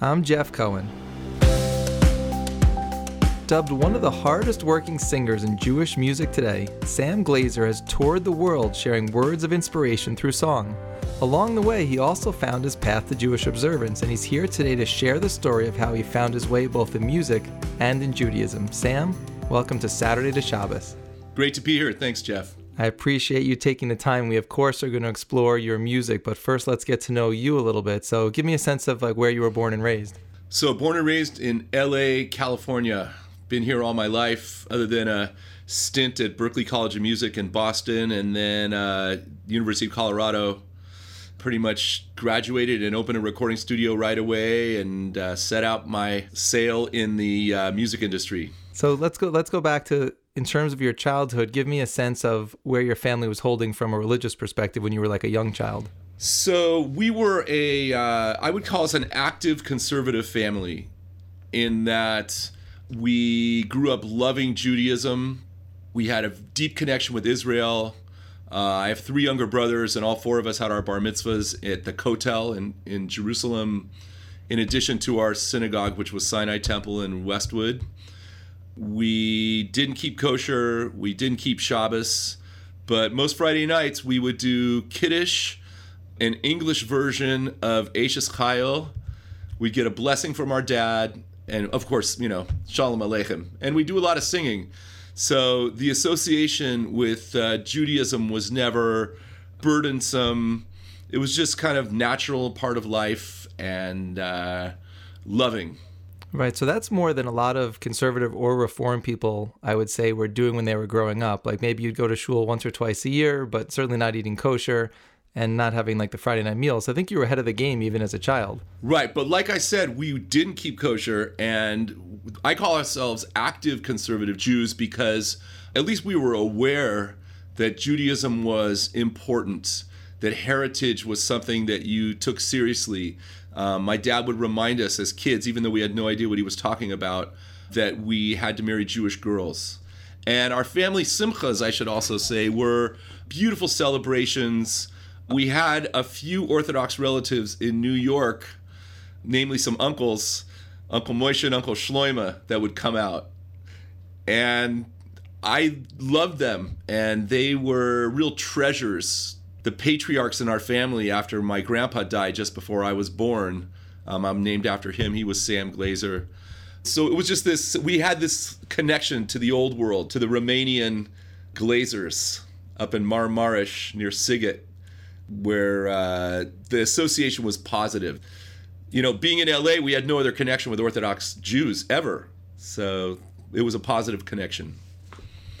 I'm Jeff Cohen. Dubbed one of the hardest working singers in Jewish music today, Sam Glazer has toured the world sharing words of inspiration through song. Along the way, he also found his path to Jewish observance, and he's here today to share the story of how he found his way both in music and in Judaism. Sam, welcome to Saturday to Shabbos. Great to be here. Thanks, Jeff. I appreciate you taking the time. We of course are going to explore your music, but first let's get to know you a little bit. So, give me a sense of like where you were born and raised. So, born and raised in LA, California been here all my life, other than a stint at Berklee College of Music in Boston and then uh, University of Colorado. Pretty much graduated and opened a recording studio right away and uh, set out my sail in the uh, music industry. So let's go. Let's go back to in terms of your childhood. Give me a sense of where your family was holding from a religious perspective when you were like a young child. So we were a, uh, I would call us an active conservative family, in that we grew up loving Judaism. We had a deep connection with Israel. Uh, I have three younger brothers, and all four of us had our bar mitzvahs at the Kotel in, in Jerusalem, in addition to our synagogue, which was Sinai Temple in Westwood. We didn't keep kosher, we didn't keep Shabbos, but most Friday nights we would do Kiddush, an English version of Eishes Chayil. We'd get a blessing from our dad, and of course, you know, Shalom Aleichem. And we do a lot of singing. So the association with uh, Judaism was never burdensome. It was just kind of natural part of life and uh, loving. Right. So that's more than a lot of conservative or reform people, I would say, were doing when they were growing up. Like maybe you'd go to shul once or twice a year, but certainly not eating kosher and not having like the Friday night meals. I think you were ahead of the game even as a child. Right, but like I said, we didn't keep kosher, and I call ourselves active conservative Jews because at least we were aware that Judaism was important, that heritage was something that you took seriously. Um, my dad would remind us as kids, even though we had no idea what he was talking about, that we had to marry Jewish girls. And our family simchas, I should also say, were beautiful celebrations we had a few Orthodox relatives in New York, namely some uncles, Uncle Moshe and Uncle Shloima, that would come out. And I loved them, and they were real treasures. The patriarchs in our family after my grandpa died just before I was born. Um, I'm named after him. He was Sam Glazer. So it was just this, we had this connection to the old world, to the Romanian Glazers up in Maramures near Sighet, where uh, the association was positive. You know, being in LA, we had no other connection with Orthodox Jews ever. So it was a positive connection.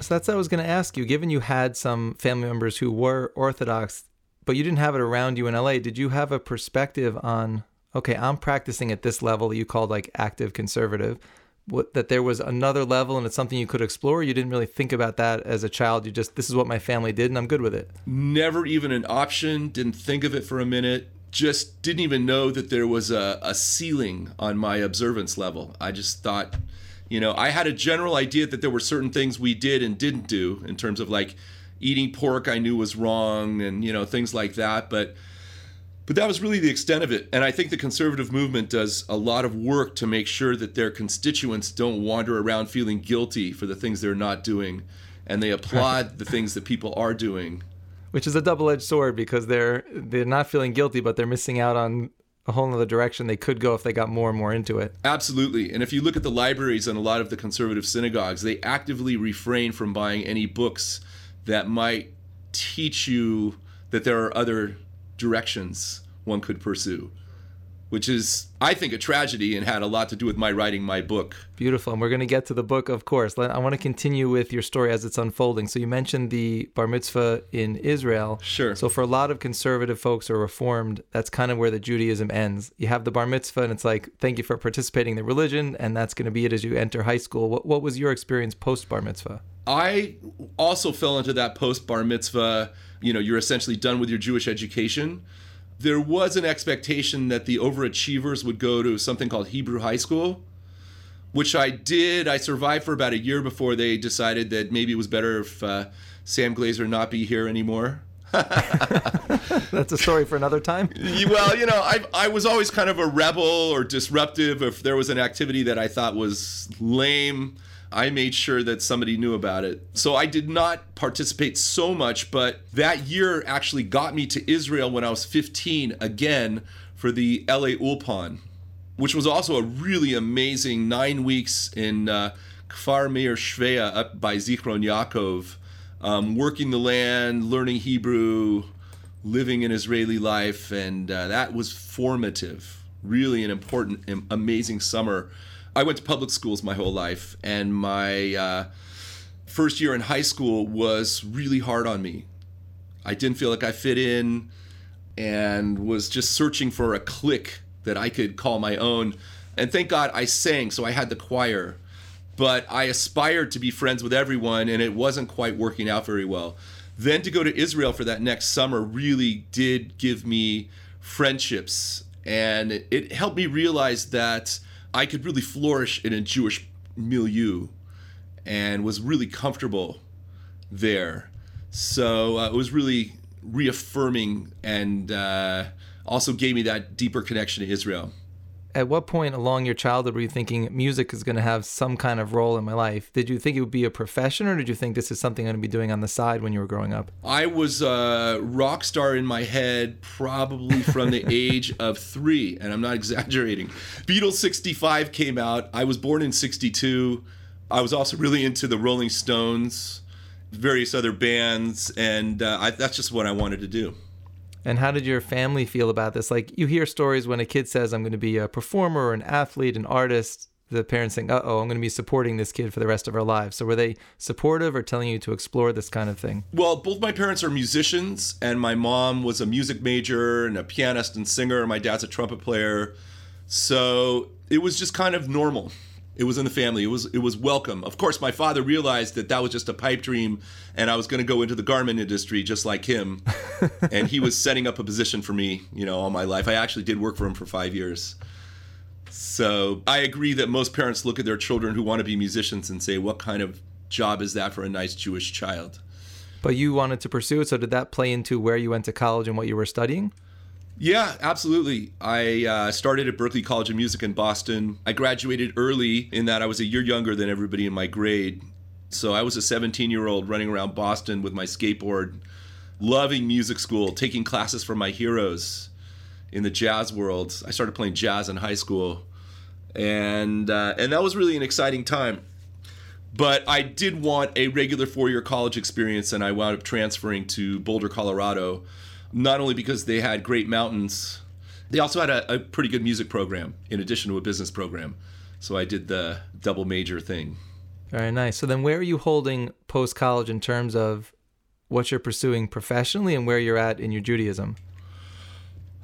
So that's what I was going to ask you. Given you had some family members who were Orthodox, but you didn't have it around you in LA, did you have a perspective on, okay, I'm practicing at this level that you called like active conservative? what, that there was another level and it's something you could explore? You didn't really think about that as a child. You just, this is what my family did and I'm good with it. Never even an option. Didn't think of it for a minute. Just didn't even know that there was a, a ceiling on my observance level. I just thought, you know, I had a general idea that there were certain things we did and didn't do in terms of like eating pork, I knew was wrong and, you know, things like that. But but that was really the extent of it. And I think the conservative movement does a lot of work to make sure that their constituents don't wander around feeling guilty for the things they're not doing. And they applaud the things that people are doing. Which is a double edged sword because they're they're not feeling guilty, but they're missing out on a whole other direction they could go if they got more and more into it. Absolutely. And if you look at the libraries and a lot of the conservative synagogues, they actively refrain from buying any books that might teach you that there are other directions one could pursue, which is, I think, a tragedy and had a lot to do with my writing my book. Beautiful. And we're going to get to the book, of course. I want to continue with your story as it's unfolding. So you mentioned the bar mitzvah in Israel. Sure. So for a lot of conservative folks or reformed, that's kind of where the Judaism ends. You have the bar mitzvah, and it's like, thank you for participating in the religion, and that's going to be it as you enter high school. What, what was your experience post bar mitzvah? I also fell into that post bar mitzvah. You know, you're essentially done with your Jewish education. There was an expectation that the overachievers would go to something called Hebrew High School, which I did. I survived for about a year before they decided that maybe it was better if uh, Sam Glazer not be here anymore. That's a story for another time. well, you know, I I was always kind of a rebel or disruptive. If there was an activity that I thought was lame, I made sure that somebody knew about it. So I did not participate so much, but that year actually got me to Israel when I was 15 again for the LA Ulpan, which was also a really amazing nine weeks in uh, Kfar Meir Shfeya up by Zichron Yaakov, um, working the land, learning Hebrew, living an Israeli life, and uh, that was formative. Really an important, amazing summer. I went to public schools my whole life, and my uh, first year in high school was really hard on me. I didn't feel like I fit in and was just searching for a clique that I could call my own. And thank God I sang, so I had the choir. But I aspired to be friends with everyone, and it wasn't quite working out very well. Then to go to Israel for that next summer really did give me friendships, and it, it helped me realize that I could really flourish in a Jewish milieu and was really comfortable there. So uh, it was really reaffirming and uh, also gave me that deeper connection to Israel at what point along your childhood were you thinking music is going to have some kind of role in my life? Did you think it would be a profession, or did you think this is something I'm going to be doing on the side when you were growing up? I was a rock star in my head probably from the age of three, and I'm not exaggerating. Beatles 65 came out. I was born in 62. I was also really into the Rolling Stones, various other bands, and uh, I, that's just what I wanted to do. And how did your family feel about this? Like you hear stories when a kid says, I'm going to be a performer or an athlete, an artist, the parents think, uh oh, I'm going to be supporting this kid for the rest of our lives. So were they supportive or telling you to explore this kind of thing? Well, both my parents are musicians, and my mom was a music major and a pianist and singer. And my dad's a trumpet player. So it was just kind of normal it was in the family. It was it was welcome. Of course, my father realized that that was just a pipe dream, and I was going to go into the garment industry just like him. and he was setting up a position for me, you know, all my life. I actually did work for him for five years. So I agree that most parents look at their children who want to be musicians and say, "What kind of job is that for a nice Jewish child?" But you wanted to pursue it, so did that play into where you went to college and what you were studying? Yeah, absolutely. I uh, started at Berklee College of Music in Boston. I graduated early in that I was a year younger than everybody in my grade. So I was a 17 year old running around Boston with my skateboard, loving music school, taking classes from my heroes in the jazz world. I started playing jazz in high school, and uh, and that was really an exciting time. But I did want a regular four year college experience, and I wound up transferring to Boulder, Colorado not only because they had great mountains, they also had a, a pretty good music program in addition to a business program. So I did the double major thing. Very nice. So then, where are you holding post college in terms of what you're pursuing professionally and where you're at in your Judaism?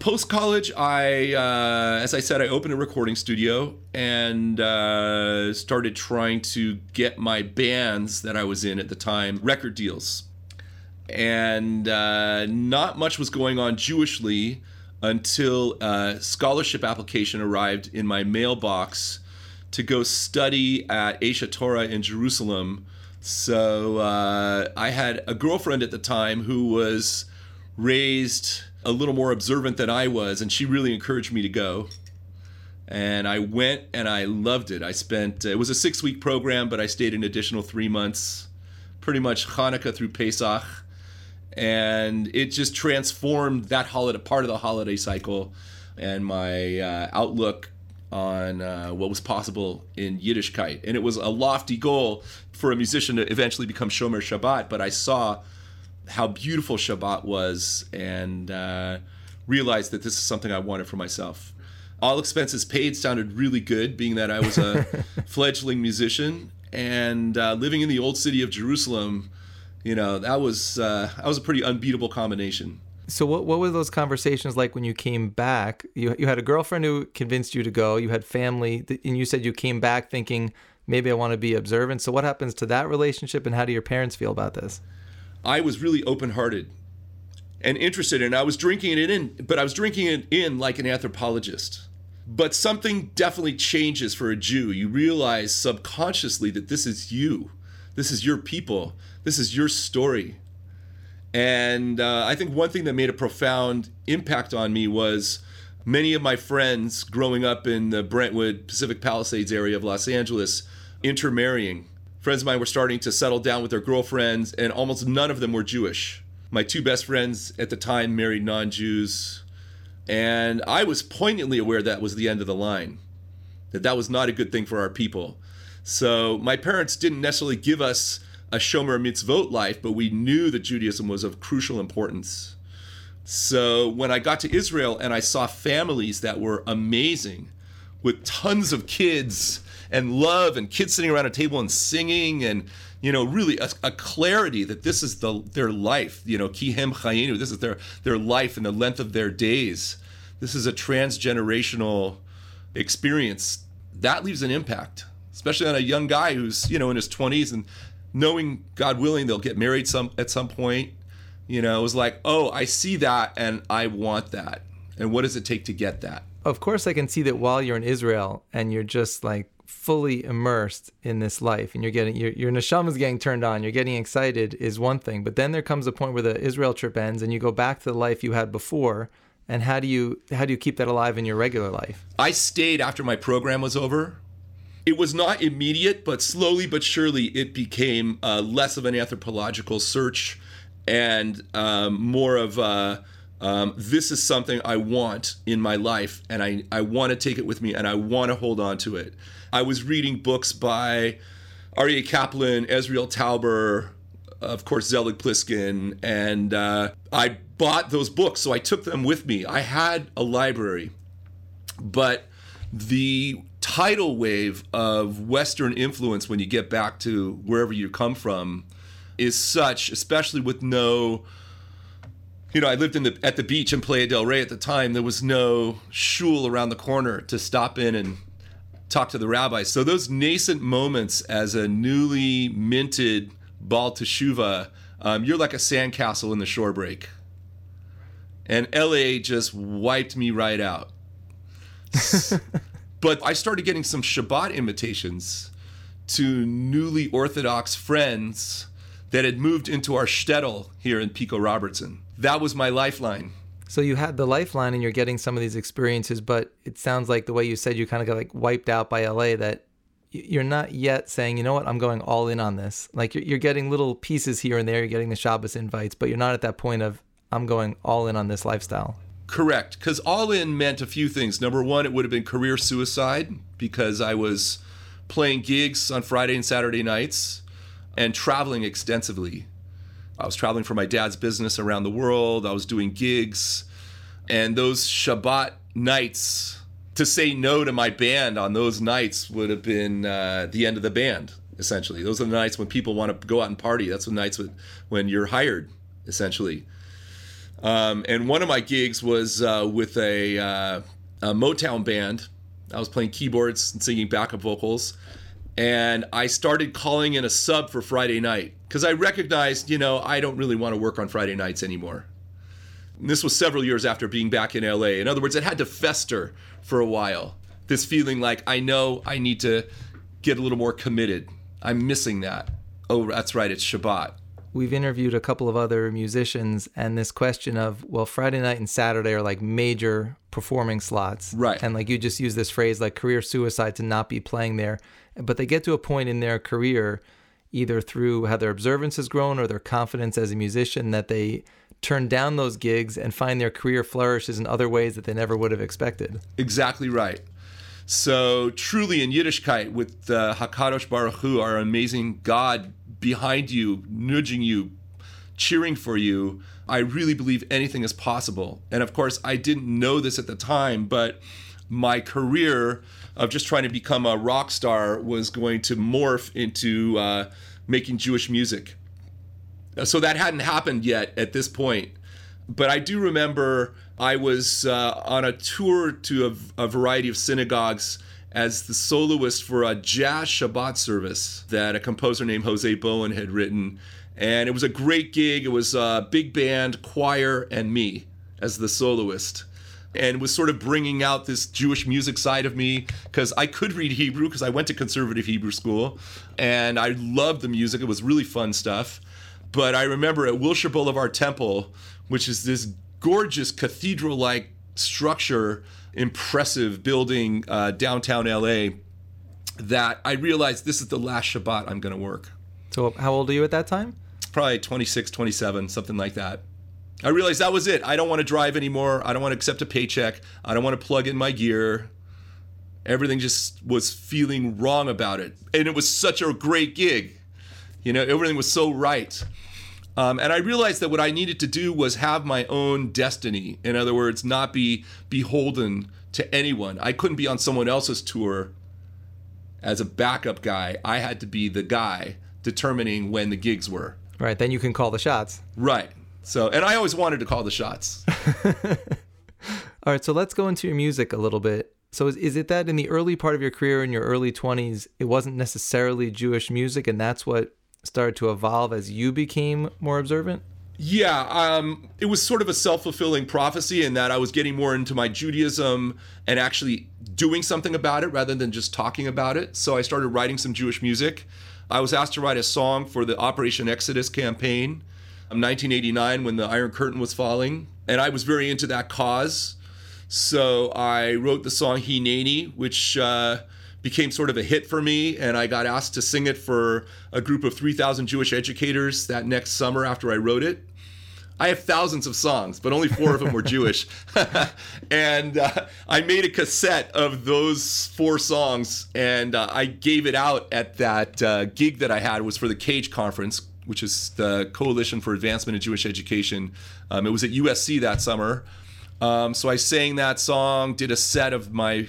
Post college, I, uh, as I said, I opened a recording studio and uh, started trying to get my bands that I was in at the time record deals and uh, not much was going on Jewishly until a scholarship application arrived in my mailbox to go study at Aish Torah in Jerusalem. So uh, I had a girlfriend at the time who was raised a little more observant than I was, and she really encouraged me to go. And I went and I loved it. I spent, it was a six week program, but I stayed an additional three months, pretty much Hanukkah through Pesach and it just transformed that holiday part of the holiday cycle and my uh, outlook on uh, what was possible in Yiddishkeit. And it was a lofty goal for a musician to eventually become Shomer Shabbat, but I saw how beautiful Shabbat was and uh, realized that this is something I wanted for myself. All expenses paid sounded really good, being that I was a fledgling musician and uh, living in the old city of Jerusalem you know that was uh, that was a pretty unbeatable combination. So what what were those conversations like when you came back? You you had a girlfriend who convinced you to go. You had family, and you said you came back thinking maybe I want to be observant. So what happens to that relationship, and how do your parents feel about this? I was really open hearted and interested, and I was drinking it in, but I was drinking it in like an anthropologist. But something definitely changes for a Jew. You realize subconsciously that this is you, this is your people this is your story. And uh, I think one thing that made a profound impact on me was many of my friends growing up in the Brentwood, Pacific Palisades area of Los Angeles intermarrying. Friends of mine were starting to settle down with their girlfriends, and almost none of them were Jewish. My two best friends at the time married non Jews, and I was poignantly aware that was the end of the line, that that was not a good thing for our people. So my parents didn't necessarily give us a Shomer Mitzvot life, but we knew that Judaism was of crucial importance. So when I got to Israel and I saw families that were amazing with tons of kids and love and kids sitting around a table and singing and you know really a, a clarity that this is the their life you know kihem chayinu this is their their life and the length of their days. This is a transgenerational experience. That leaves an impact especially on a young guy who's you know in his 20s and knowing god willing they'll get married some at some point you know, it was like, oh, I see that and I want that. And what does it take to get that? Of course, I can see that while you're in Israel and you're just like fully immersed in this life and you're getting your, your neshama is getting turned on, you're getting excited is one thing. But then there comes a point where the Israel trip ends and you go back to the life you had before. And how do you how do you keep that alive in your regular life? I stayed after my program was over. It was not immediate, but slowly but surely it became uh, less of an anthropological search and um, more of a, um, this is something I want in my life, and I, I want to take it with me, and I want to hold on to it. I was reading books by Aryeh Kaplan, Ezriel Tauber, of course, Zelig Pliskin, and uh, I bought those books, so I took them with me. I had a library, but the tidal wave of Western influence when you get back to wherever you come from is such, especially with no you know, I lived in the at the beach in Playa del Rey at the time. There was no shul around the corner to stop in and talk to the rabbis. So those nascent moments as a newly minted Baal Teshuva, um, you're like a sandcastle in the shore break. And LA just wiped me right out. but I started getting some Shabbat invitations to newly Orthodox friends that had moved into our shtetl here in Pico Robertson. That was my lifeline. So you had the lifeline and you're getting some of these experiences, but it sounds like the way you said you kind of got like wiped out by LA that you're not yet saying, you know what, I'm going all in on this. Like you're, you're getting little pieces here and there, you're getting the Shabbos invites, but you're not at that point of, I'm going all in on this lifestyle. Correct. Because all in meant a few things. Number one, it would have been career suicide because I was playing gigs on Friday and Saturday nights and traveling extensively. I was traveling for my dad's business around the world. I was doing gigs. And those Shabbat nights, to say no to my band on those nights would have been uh, the end of the band, essentially. Those are the nights when people want to go out and party. That's the nights when, when you're hired, essentially. Um, and one of my gigs was uh, with a, uh, a Motown band. I was playing keyboards and singing backup vocals and I started calling in a sub for Friday night because I recognized, you know, I don't really want to work on Friday nights anymore. And this was several years after being back in LA. In other words, it had to fester for a while. This feeling like I know I need to get a little more committed. I'm missing that. Oh, that's right, it's Shabbat. We've interviewed a couple of other musicians, and this question of, well, Friday night and Saturday are like major performing slots. Right. And like you just use this phrase like career suicide to not be playing there but they get to a point in their career either through how their observance has grown or their confidence as a musician that they turn down those gigs and find their career flourishes in other ways that they never would have expected. Exactly right. So truly in Yiddishkeit with uh, Hakadosh Baruch Hu, our amazing God behind you, nudging you, cheering for you, I really believe anything is possible. And of course, I didn't know this at the time, but my career of just trying to become a rock star was going to morph into uh, making Jewish music. So that hadn't happened yet at this point. But I do remember I was uh, on a tour to a, a variety of synagogues as the soloist for a jazz Shabbat service that a composer named Jose Bowen had written. And it was a great gig. It was a big band, choir, and me as the soloist and was sort of bringing out this Jewish music side of me because I could read Hebrew because I went to conservative Hebrew school and I loved the music. It was really fun stuff. But I remember at Wilshire Boulevard Temple, which is this gorgeous cathedral like structure, impressive building uh, downtown LA, that I realized this is the last Shabbat I'm going to work. So, how old are you at that time? Probably 26, 27, something like that. I realized that was it. I don't want to drive anymore. I don't want to accept a paycheck. I don't want to plug in my gear. Everything just was feeling wrong about it. And it was such a great gig. You know, everything was so right. Um, and I realized that what I needed to do was have my own destiny. In other words, not be beholden to anyone. I couldn't be on someone else's tour as a backup guy. I had to be the guy determining when the gigs were. Right. Then you can call the shots. Right. So, and I always wanted to call the shots. All right. So let's go into your music a little bit. So is, is it that in the early part of your career in your early 20s, it wasn't necessarily Jewish music and that's what started to evolve as you became more observant? Yeah, um, it was sort of a self fulfilling prophecy in that I was getting more into my Judaism and actually doing something about it rather than just talking about it. So I started writing some Jewish music. I was asked to write a song for the Operation Exodus campaign in 1989 when the Iron Curtain was falling. And I was very into that cause. So I wrote the song Hineni, which uh, became sort of a hit for me. And I got asked to sing it for a group of 3,000 Jewish educators that next summer after I wrote it. I have thousands of songs, but only four of them were Jewish. and uh, I made a cassette of those four songs, and uh, I gave it out at that uh, gig that I had. It was for the CAJE conference, which is the Coalition for Advancement in Jewish Education. Um, it was at USC that summer. Um, so I sang that song, did a set of my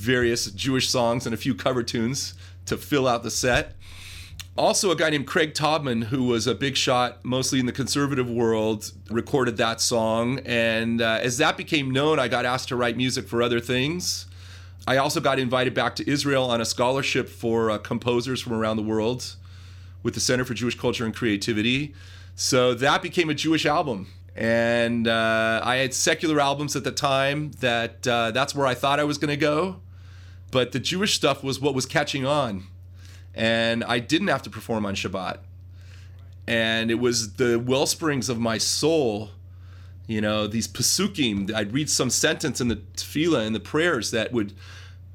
various Jewish songs and a few cover tunes to fill out the set also a guy named Craig Taubman, who was a big shot, mostly in the conservative world, recorded that song. And uh, as that became known, I got asked to write music for other things. I also got invited back to Israel on a scholarship for uh, composers from around the world with the Center for Jewish Culture and Creativity. So that became a Jewish album. And uh, I had secular albums at the time that uh, that's where I thought I was going to go. But the Jewish stuff was what was catching on and I didn't have to perform on Shabbat. And it was the well springs of my soul, you know, these pasukim. I'd read some sentence in the tefillah and the prayers that would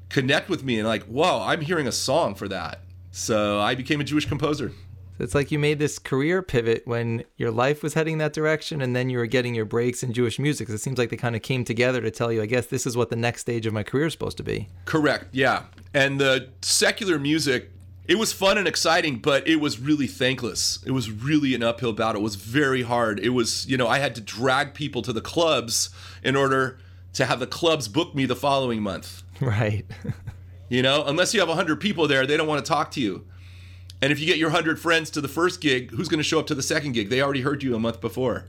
connect with me, and like, whoa, I'm hearing a song for that. So I became a Jewish composer. It's like you made this career pivot when your life was heading that direction, and then you were getting your breaks in Jewish music. It seems like they kind of came together to tell you, I guess this is what the next stage of my career is supposed to be. Correct. Yeah. And the secular music it was fun and exciting, but it was really thankless. It was really an uphill battle. It was very hard. It was, you know, I had to drag people to the clubs in order to have the clubs book me the following month. Right. you know, unless you have 100 people there, they don't want to talk to you. And if you get your 100 friends to the first gig, who's going to show up to the second gig? They already heard you a month before.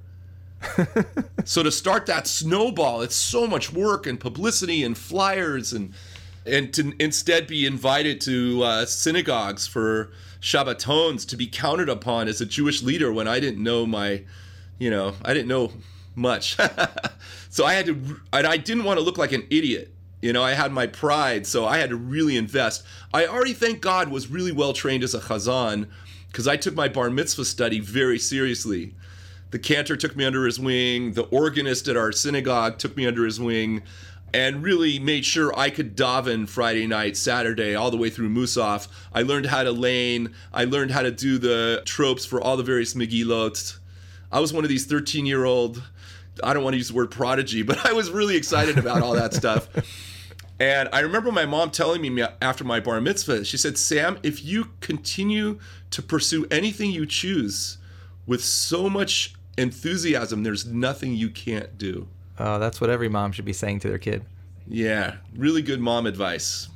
so to start that snowball, it's so much work and publicity and flyers and and to instead be invited to uh, synagogues for Shabbatons to be counted upon as a Jewish leader when I didn't know my, you know, I didn't know much. so I had to, and I didn't want to look like an idiot. You know, I had my pride, so I had to really invest. I already, thank God, was really well trained as a chazan because I took my bar mitzvah study very seriously. The cantor took me under his wing. The organist at our synagogue took me under his wing and really made sure I could daven Friday night, Saturday, all the way through Musaf. I learned how to lane. I learned how to do the tropes for all the various Megillot. I was one of these 13 year old, I don't want to use the word prodigy, but I was really excited about all that stuff. And I remember my mom telling me after my bar mitzvah, she said, Sam, if you continue to pursue anything you choose with so much enthusiasm, there's nothing you can't do. Oh, that's what every mom should be saying to their kid. Yeah, really good mom advice.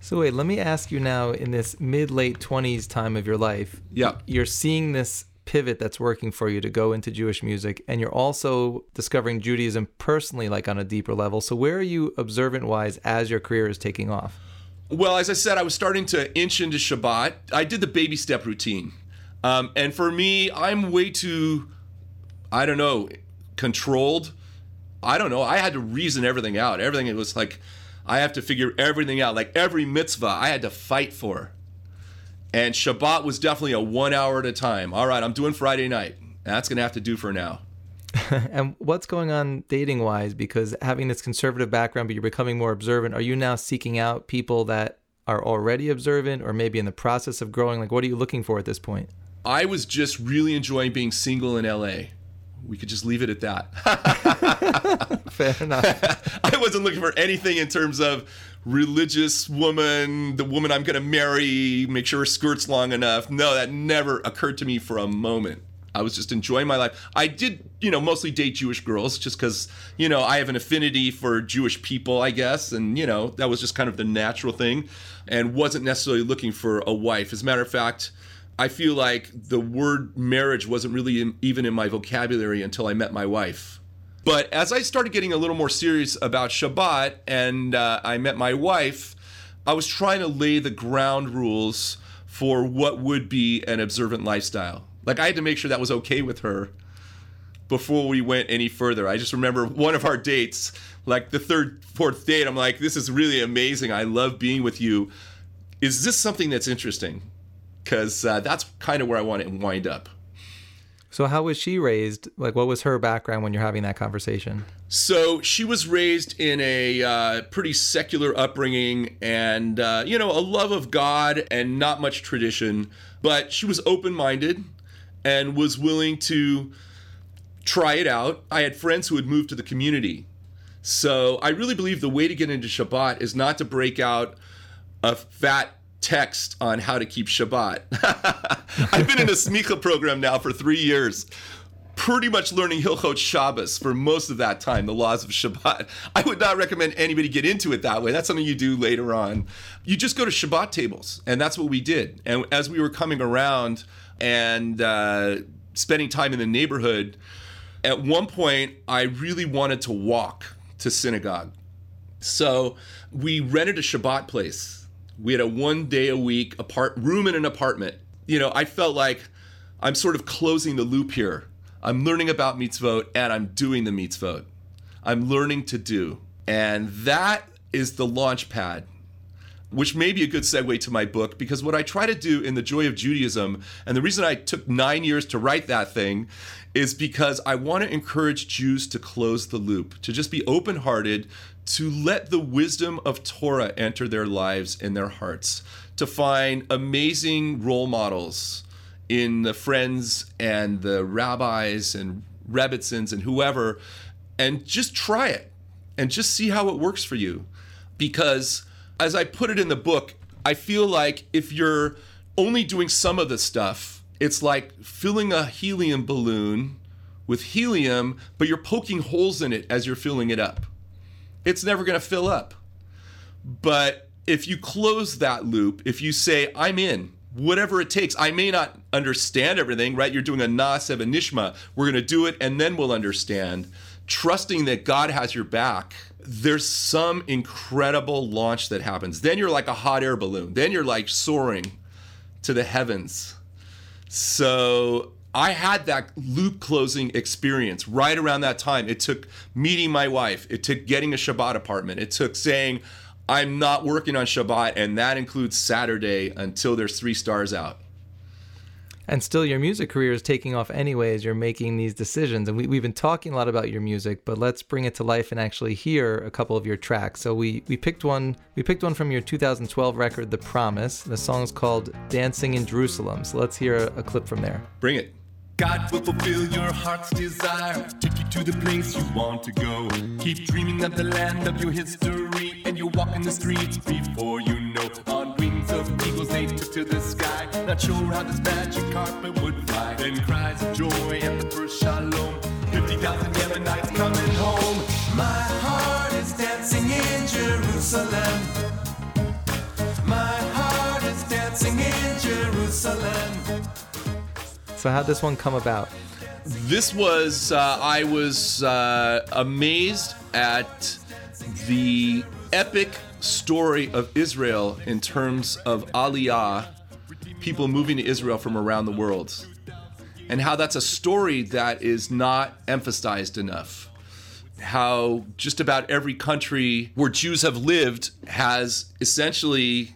So wait, let me ask you now in this mid late 20s time of your life. Yeah. You're seeing this pivot that's working for you to go into Jewish music and you're also discovering Judaism personally like on a deeper level. So where are you observant wise as your career is taking off? Well, as I said, I was starting to inch into Shabbat. I did the baby step routine. Um, and for me, I'm way too, I don't know, controlled I don't know. I had to reason everything out. Everything it was like I have to figure everything out. Like every mitzvah I had to fight for. And Shabbat was definitely a one hour at a time. All right, I'm doing Friday night. That's going to have to do for now. and what's going on dating wise? Because having this conservative background, but you're becoming more observant, are you now seeking out people that are already observant or maybe in the process of growing? Like, what are you looking for at this point? I was just really enjoying being single in LA. We could just leave it at that. Fair enough. I wasn't looking for anything in terms of religious woman, the woman I'm going to marry, make sure her skirt's long enough. No, that never occurred to me for a moment. I was just enjoying my life. I did, you know, mostly date Jewish girls just because, you know, I have an affinity for Jewish people, I guess. And, you know, that was just kind of the natural thing and wasn't necessarily looking for a wife. As a matter of fact, I feel like the word marriage wasn't really in, even in my vocabulary until I met my wife. But as I started getting a little more serious about Shabbat and uh, I met my wife, I was trying to lay the ground rules for what would be an observant lifestyle. Like I had to make sure that was okay with her before we went any further. I just remember one of our dates, like the third, fourth date, I'm like, this is really amazing. I love being with you. Is this something that's interesting? Because uh, that's kind of where I want to wind up. So, how was she raised? Like, what was her background when you're having that conversation? So, she was raised in a uh, pretty secular upbringing and, uh, you know, a love of God and not much tradition, but she was open minded and was willing to try it out. I had friends who had moved to the community. So I really believe the way to get into Shabbat is not to break out a fat text on how to keep Shabbat. I've been in a smicha program now for three years, pretty much learning Hilchot Shabbos for most of that time, the laws of Shabbat. I would not recommend anybody get into it that way. That's something you do later on. You just go to Shabbat tables, and that's what we did. And as we were coming around, and uh, spending time in the neighborhood, at one point I really wanted to walk to synagogue. So we rented a Shabbat place. We had a one day a week apart room in an apartment. You know, I felt like I'm sort of closing the loop here. I'm learning about mitzvot and I'm doing the mitzvot. I'm learning to do. And that is the launch pad which may be a good segue to my book because what I try to do in The Joy of Judaism, and the reason I took nine years to write that thing, is because I want to encourage Jews to close the loop, to just be open hearted, to let the wisdom of Torah enter their lives and their hearts, to find amazing role models in the friends and the rabbis and Rebbitzins and whoever, and just try it and just see how it works for you. Because as I put it in the book, I feel like if you're only doing some of the stuff, it's like filling a helium balloon with helium, but you're poking holes in it as you're filling it up. It's never going to fill up. But if you close that loop, if you say, I'm in, whatever it takes, I may not understand everything, right? You're doing a Naaseh Nishma. We're going to do it and then we'll understand. Trusting that God has your back there's some incredible launch that happens. Then you're like a hot air balloon. Then you're like soaring to the heavens. So I had that loop closing experience right around that time. It took meeting my wife, it took getting a Shabbat apartment, it took saying, I'm not working on Shabbat, and that includes Saturday until there's three stars out. And still your music career is taking off anyways you're making these decisions. And we, we've been talking a lot about your music but let's bring it to life and actually hear a couple of your tracks. So we we picked one we picked one from your 2012 record the promise. The song's called dancing in jerusalem. So let's hear a, a clip from there. Bring it God will fulfill your heart's desire, take you to the place you want to go. Keep dreaming of the land of your history, and you're walking the streets before you know. On wings of eagles, they took to the sky. Not sure how this magic carpet would fly. Then cries of joy at the first shalom. 50,000 Yemenites coming home. My heart is dancing in Jerusalem. My heart is dancing in Jerusalem. How'd this one come about? This was uh, I was uh, amazed at the epic story of Israel in terms of Aliyah, people moving to Israel from around the world, and how that's a story that is not emphasized enough. How just about every country where Jews have lived has essentially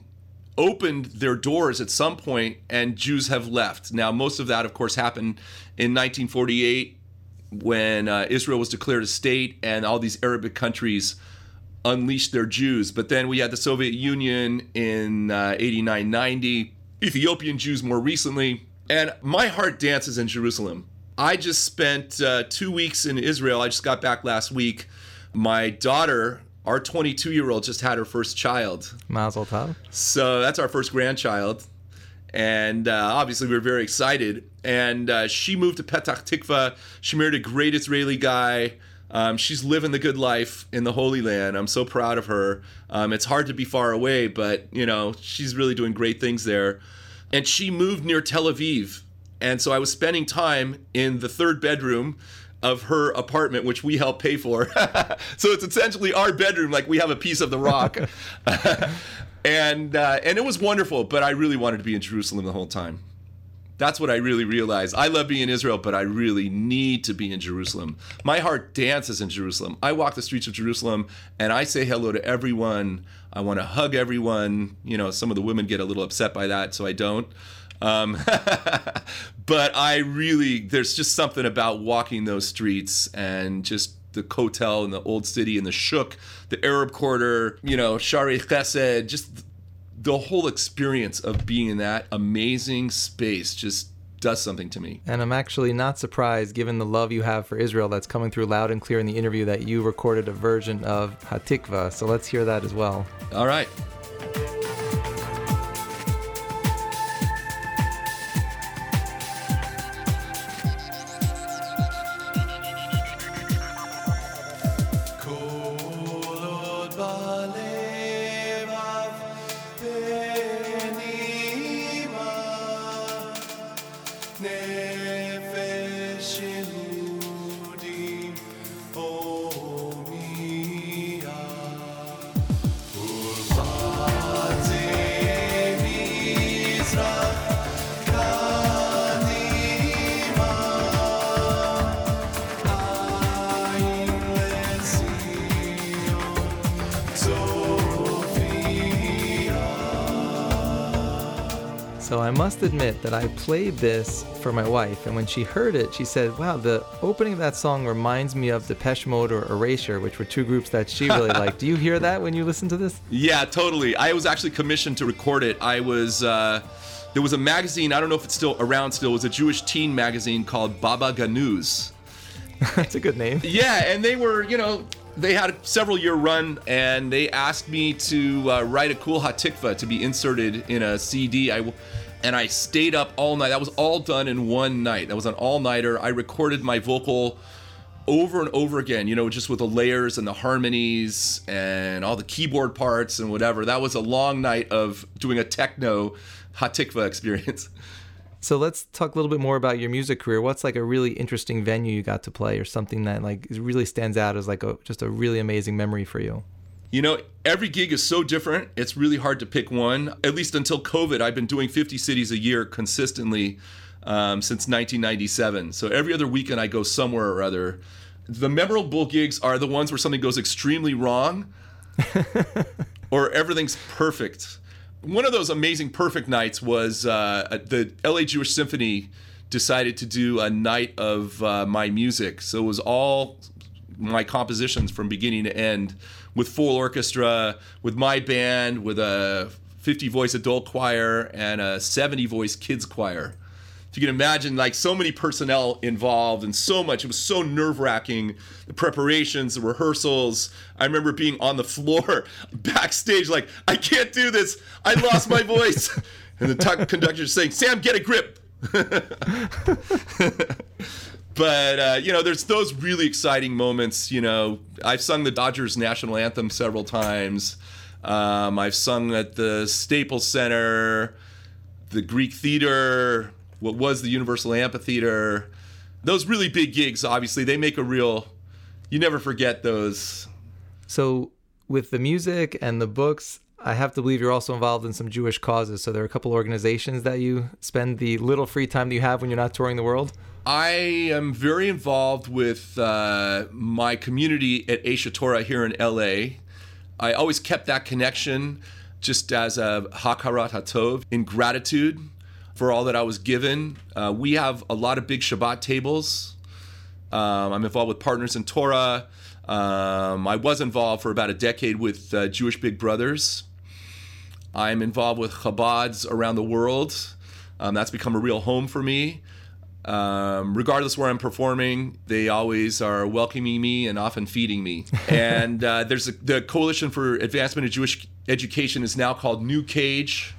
opened their doors at some point and Jews have left. Now, most of that, of course, happened in 1948 when uh, Israel was declared a state and all these Arabic countries unleashed their Jews. But then we had the Soviet Union in uh, 89 90, Ethiopian Jews more recently. And my heart dances in Jerusalem. I just spent uh, two weeks in Israel. I just got back last week. My daughter, our 22 year old, just had her first child. Mazel tov. So that's our first grandchild. And uh, obviously, we were very excited. And uh, she moved to Petach Tikva. She married a great Israeli guy. Um, she's living the good life in the Holy Land. I'm so proud of her. Um, it's hard to be far away, but you know she's really doing great things there. And she moved near Tel Aviv, and so I was spending time in the third bedroom of her apartment, which we help pay for. so it's essentially our bedroom, like we have a piece of the rock. and uh, and it was wonderful, but I really wanted to be in Jerusalem the whole time. That's what I really realized. I love being in Israel, but I really need to be in Jerusalem. My heart dances in Jerusalem. I walk the streets of Jerusalem and I say hello to everyone. I want to hug everyone. You know, some of the women get a little upset by that, so I don't. Um, but I really, there's just something about walking those streets and just the Kotel and the Old City and the Shuk, the Arab Quarter, you know, Shaarei Chesed, just the whole experience of being in that amazing space just does something to me. And I'm actually not surprised given the love you have for Israel that's coming through loud and clear in the interview that you recorded a version of Hatikva. So let's hear that as well. All right. So I must admit that I played this for my wife, and when she heard it, she said, "Wow, the opening of that song reminds me of Depeche Mode or Erasure, which were two groups that she really liked." Do you hear that when you listen to this? Yeah, totally. I was actually commissioned to record it. I was. Uh, there was a magazine. I don't know if it's still around. Still, it was a Jewish teen magazine called Babaganewz. That's a good name. Yeah, and they were, you know, they had a several year run and they asked me to uh, write a cool hatikva to be inserted in a CD. I and I stayed up all night. That was all done in one night. That was an all nighter. I recorded my vocal over and over again, you know, just with the layers and the harmonies and all the keyboard parts and whatever. That was a long night of doing a techno hatikva experience. So let's talk a little bit more about your music career. What's like a really interesting venue you got to play, or something that like really stands out as like a just a really amazing memory for you? You know, every gig is so different. It's really hard to pick one. At least until COVID, I've been doing 50 cities a year consistently um, since 1997. So every other weekend, I go somewhere or other. The memorable gigs are the ones where something goes extremely wrong, or everything's perfect one of those amazing perfect nights was uh, the LA Jewish Symphony decided to do a night of uh, my music. So it was all my compositions from beginning to end with full orchestra, with my band, with a 50 voice adult choir and a 70 voice kids choir. If you can imagine like so many personnel involved and so much it was so nerve-wracking the preparations the rehearsals. I remember being on the floor backstage like i can't do this. I lost my voice. And the t- conductor saying sam get a grip but uh, you know there's those really exciting moments you know i've sung the dodgers national anthem several times um, i've sung at the staples center the greek theater what was the Universal Amphitheater. Those really big gigs, obviously, they make a real. You never forget those. So, with the music and the books, I have to believe you're also involved in some Jewish causes. So, there are a couple organizations that you spend the little free time that you have when you're not touring the world. I am very involved with uh, my community at Aish Torah here in LA. I always kept that connection. just as a hakarat hatov, in gratitude for all that I was given. Uh, we have a lot of big Shabbat tables. Um, I'm involved with Partners in Torah. Um, I was involved for about a decade with uh, Jewish Big Brothers. I'm involved with Chabads around the world. Um, that's become a real home for me. Um, regardless where I'm performing, they always are welcoming me and often feeding me. and uh, there's a, the Coalition for Advancement of Jewish Education is now called NewCAJE.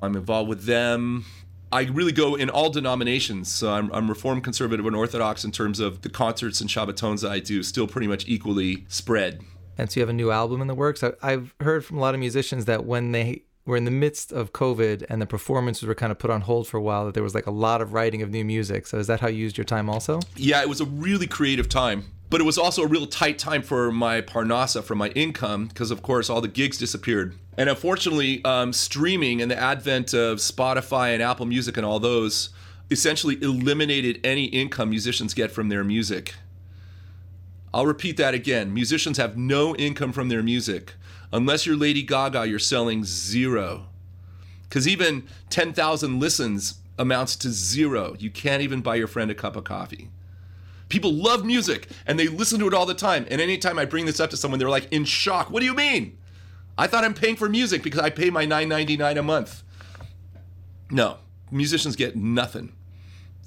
I'm involved with them. I really go in all denominations. So I'm, I'm Reformed, Conservative, and Orthodox in terms of the concerts and Shabbatons that I do, still pretty much equally spread. And so you have a new album in the works. I, I've heard from a lot of musicians that when they were in the midst of COVID and the performances were kind of put on hold for a while, that there was like a lot of writing of new music. So is that how you used your time also? Yeah, it was a really creative time. But it was also a real tight time for my Parnassa, for my income, because of course all the gigs disappeared. And unfortunately, um, streaming and the advent of Spotify and Apple Music and all those essentially eliminated any income musicians get from their music. I'll repeat that again. Musicians have no income from their music. Unless you're Lady Gaga, you're selling zero. Because even 10,000 listens amounts to zero. You can't even buy your friend a cup of coffee. People love music and they listen to it all the time. And anytime I bring this up to someone, they're like in shock. What do you mean? I thought I'm paying for music because I pay my $9.99 a month. No, musicians get nothing.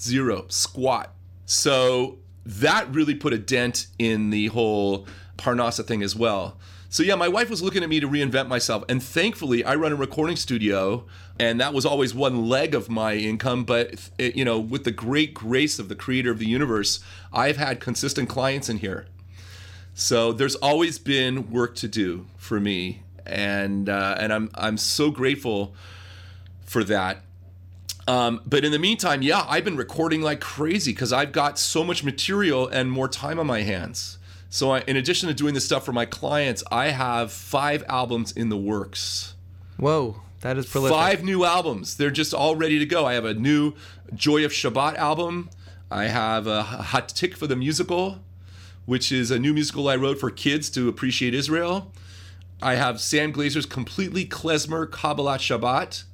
Zero, squat. So that really put a dent in the whole Parnassa thing as well. So yeah, my wife was looking at me to reinvent myself, and thankfully, I run a recording studio, and that was always one leg of my income. But it, you know, with the great grace of the Creator of the universe, I've had consistent clients in here. So there's always been work to do for me, and uh, and I'm I'm so grateful for that. Um, but in the meantime, yeah, I've been recording like crazy because I've got so much material and more time on my hands. So, I, in addition to doing this stuff for my clients, I have five albums in the works. Whoa, that is prolific. Five new albums. They're just all ready to go. I have a new Joy of Shabbat album. I have a Hatikva the musical, which is a new musical I wrote for kids to appreciate Israel. I have Sam Glaser's completely klezmer Kabbalat Shabbat,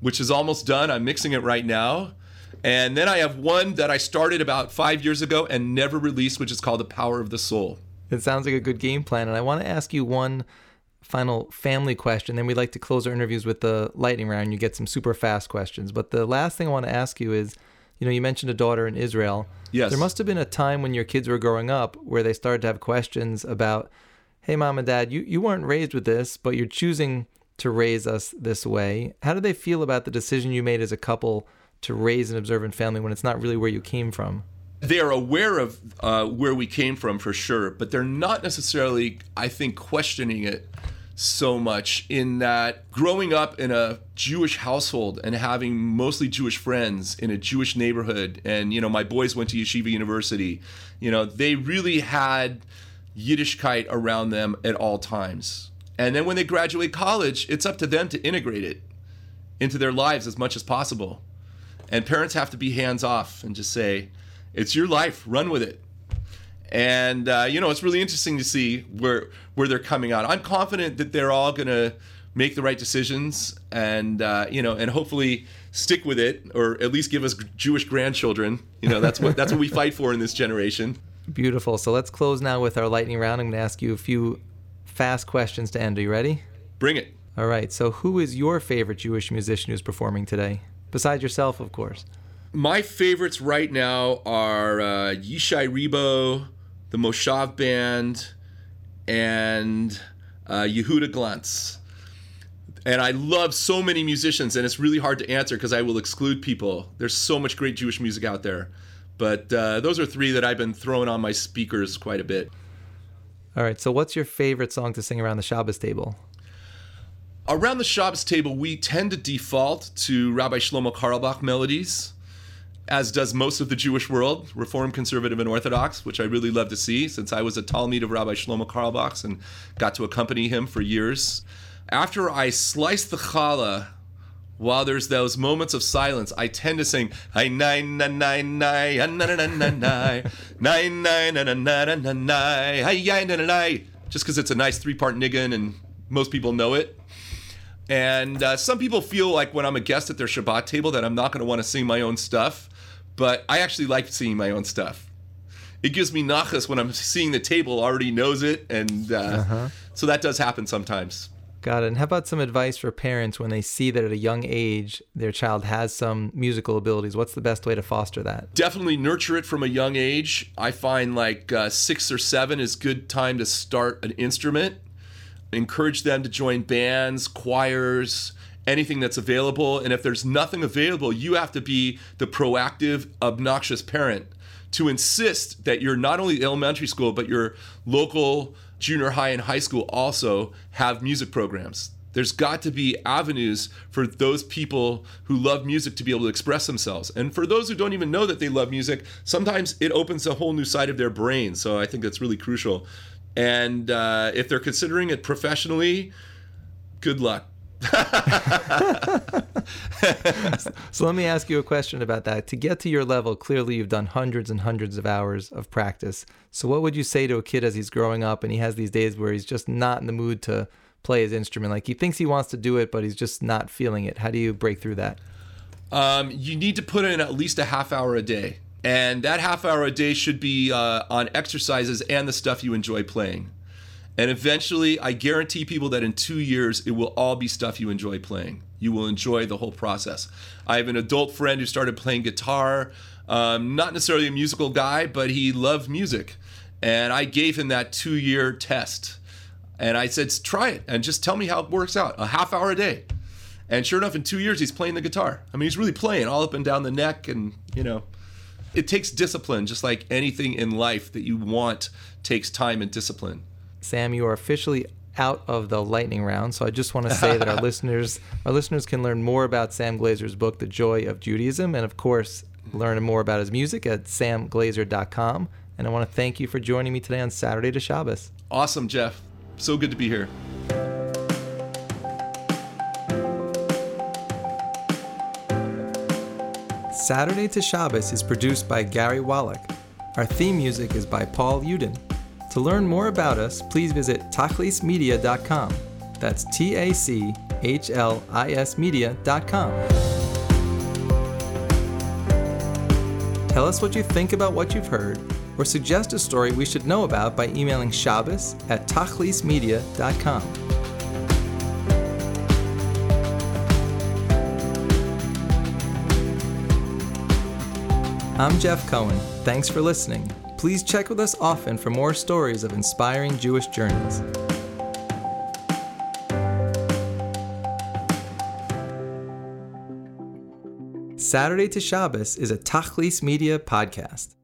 which is almost done. I'm mixing it right now. And then I have one that I started about five years ago and never released, which is called The Power of the Soul. It sounds like a good game plan. And I want to ask you one final family question. Then we'd like to close our interviews with the lightning round. You get some super fast questions. But the last thing I want to ask you is you know, you mentioned a daughter in Israel. Yes. There must have been a time when your kids were growing up where they started to have questions about, hey, mom and dad, you, you weren't raised with this, but you're choosing to raise us this way. How do they feel about the decision you made as a couple to raise an observant family when it's not really where you came from? They are aware of uh, where we came from for sure, but they're not necessarily, I think, questioning it so much in that growing up in a Jewish household and having mostly Jewish friends in a Jewish neighborhood, and you know, my boys went to Yeshiva University, you know, they really had Yiddishkeit around them at all times. And then when they graduate college, it's up to them to integrate it into their lives as much as possible. And parents have to be hands off and just say, it's your life, run with it. And uh, you know, it's really interesting to see where where they're coming out. I'm confident that they're all going to make the right decisions, and uh, you know, and hopefully stick with it, or at least give us Jewish grandchildren. You know, that's what that's what we fight for in this generation. Beautiful. So let's close now with our lightning round. I'm going to ask you a few fast questions to end. Are you ready? Bring it. All right. So, who is your favorite Jewish musician who's performing today? Besides yourself, of course. My favorites right now are uh, Yishai Ribo, the Moshav Band, and uh, Yehuda Glantz. And I love so many musicians, and it's really hard to answer because I will exclude people. There's so much great Jewish music out there. But uh, those are three that I've been throwing on my speakers quite a bit. All right. So, what's your favorite song to sing around the Shabbos table? Around the Shabbos table, we tend to default to Rabbi Shlomo Carlebach melodies, as does most of the Jewish world, Reform, Conservative, and Orthodox, which I really love to see since I was a talmid of Rabbi Shlomo Carlebach and got to accompany him for years. After I slice the challah, while there's those moments of silence, I tend to sing nine nine nine nine nine nine nine nine nine nine nine nine just because it's a nice three-part niggun and most people know it. And uh, some people feel like when I'm a guest at their Shabbat table that I'm not going to want to sing my own stuff, but I actually like singing my own stuff. It gives me nachas when I'm seeing the table already knows it, and uh, uh-huh. so that does happen sometimes. Got it. And how about some advice for parents when they see that at a young age their child has some musical abilities? What's the best way to foster that? Definitely nurture it from a young age. I find like uh, six or seven is good time to start an instrument encourage them to join bands, choirs, anything that's available. And if there's nothing available, you have to be the proactive, obnoxious parent to insist that you're not only elementary school, but your local junior high and high school also have music programs. There's got to be avenues for those people who love music to be able to express themselves. And for those who don't even know that they love music, sometimes it opens a whole new side of their brain. So I think that's really crucial. And uh, if they're considering it professionally, good luck. so let me ask you a question about that. To get to your level, clearly you've done hundreds and hundreds of hours of practice. So what would you say to a kid as he's growing up and he has these days where he's just not in the mood to play his instrument? Like he thinks he wants to do it, but he's just not feeling it. How do you break through that? Um, you need to put in at least a half hour a day. And that half hour a day should be uh, on exercises and the stuff you enjoy playing. And eventually, I guarantee people that in two years, it will all be stuff you enjoy playing. You will enjoy the whole process. I have an adult friend who started playing guitar, um, not necessarily a musical guy, but he loved music. And I gave him that two year test. And I said, try it and just tell me how it works out a half hour a day. And sure enough, in two years, he's playing the guitar. I mean, he's really playing all up and down the neck and, you know, it takes discipline, just like anything in life that you want takes time and discipline. Sam, you are officially out of the lightning round, so I just want to say that our listeners our listeners can learn more about Sam Glaser's book, The Joy of Judaism, and of course, learn more about his music at samglaser.com. And I want to thank you for joining me today on Saturday to Shabbos. Awesome, Jeff. So good to be here. Saturday to Shabbos is produced by Gary Wallach. Our theme music is by Paul Uden. To learn more about us, please visit tachlismedia.com. That's T A C H L I S media.com. Tell us what you think about what you've heard, or suggest a story we should know about by emailing Shabbos at tachlismedia.com. I'm Jeff Cohen. Thanks for listening. Please check with us often for more stories of inspiring Jewish journeys. Saturday to Shabbos is a Tachlis Media podcast.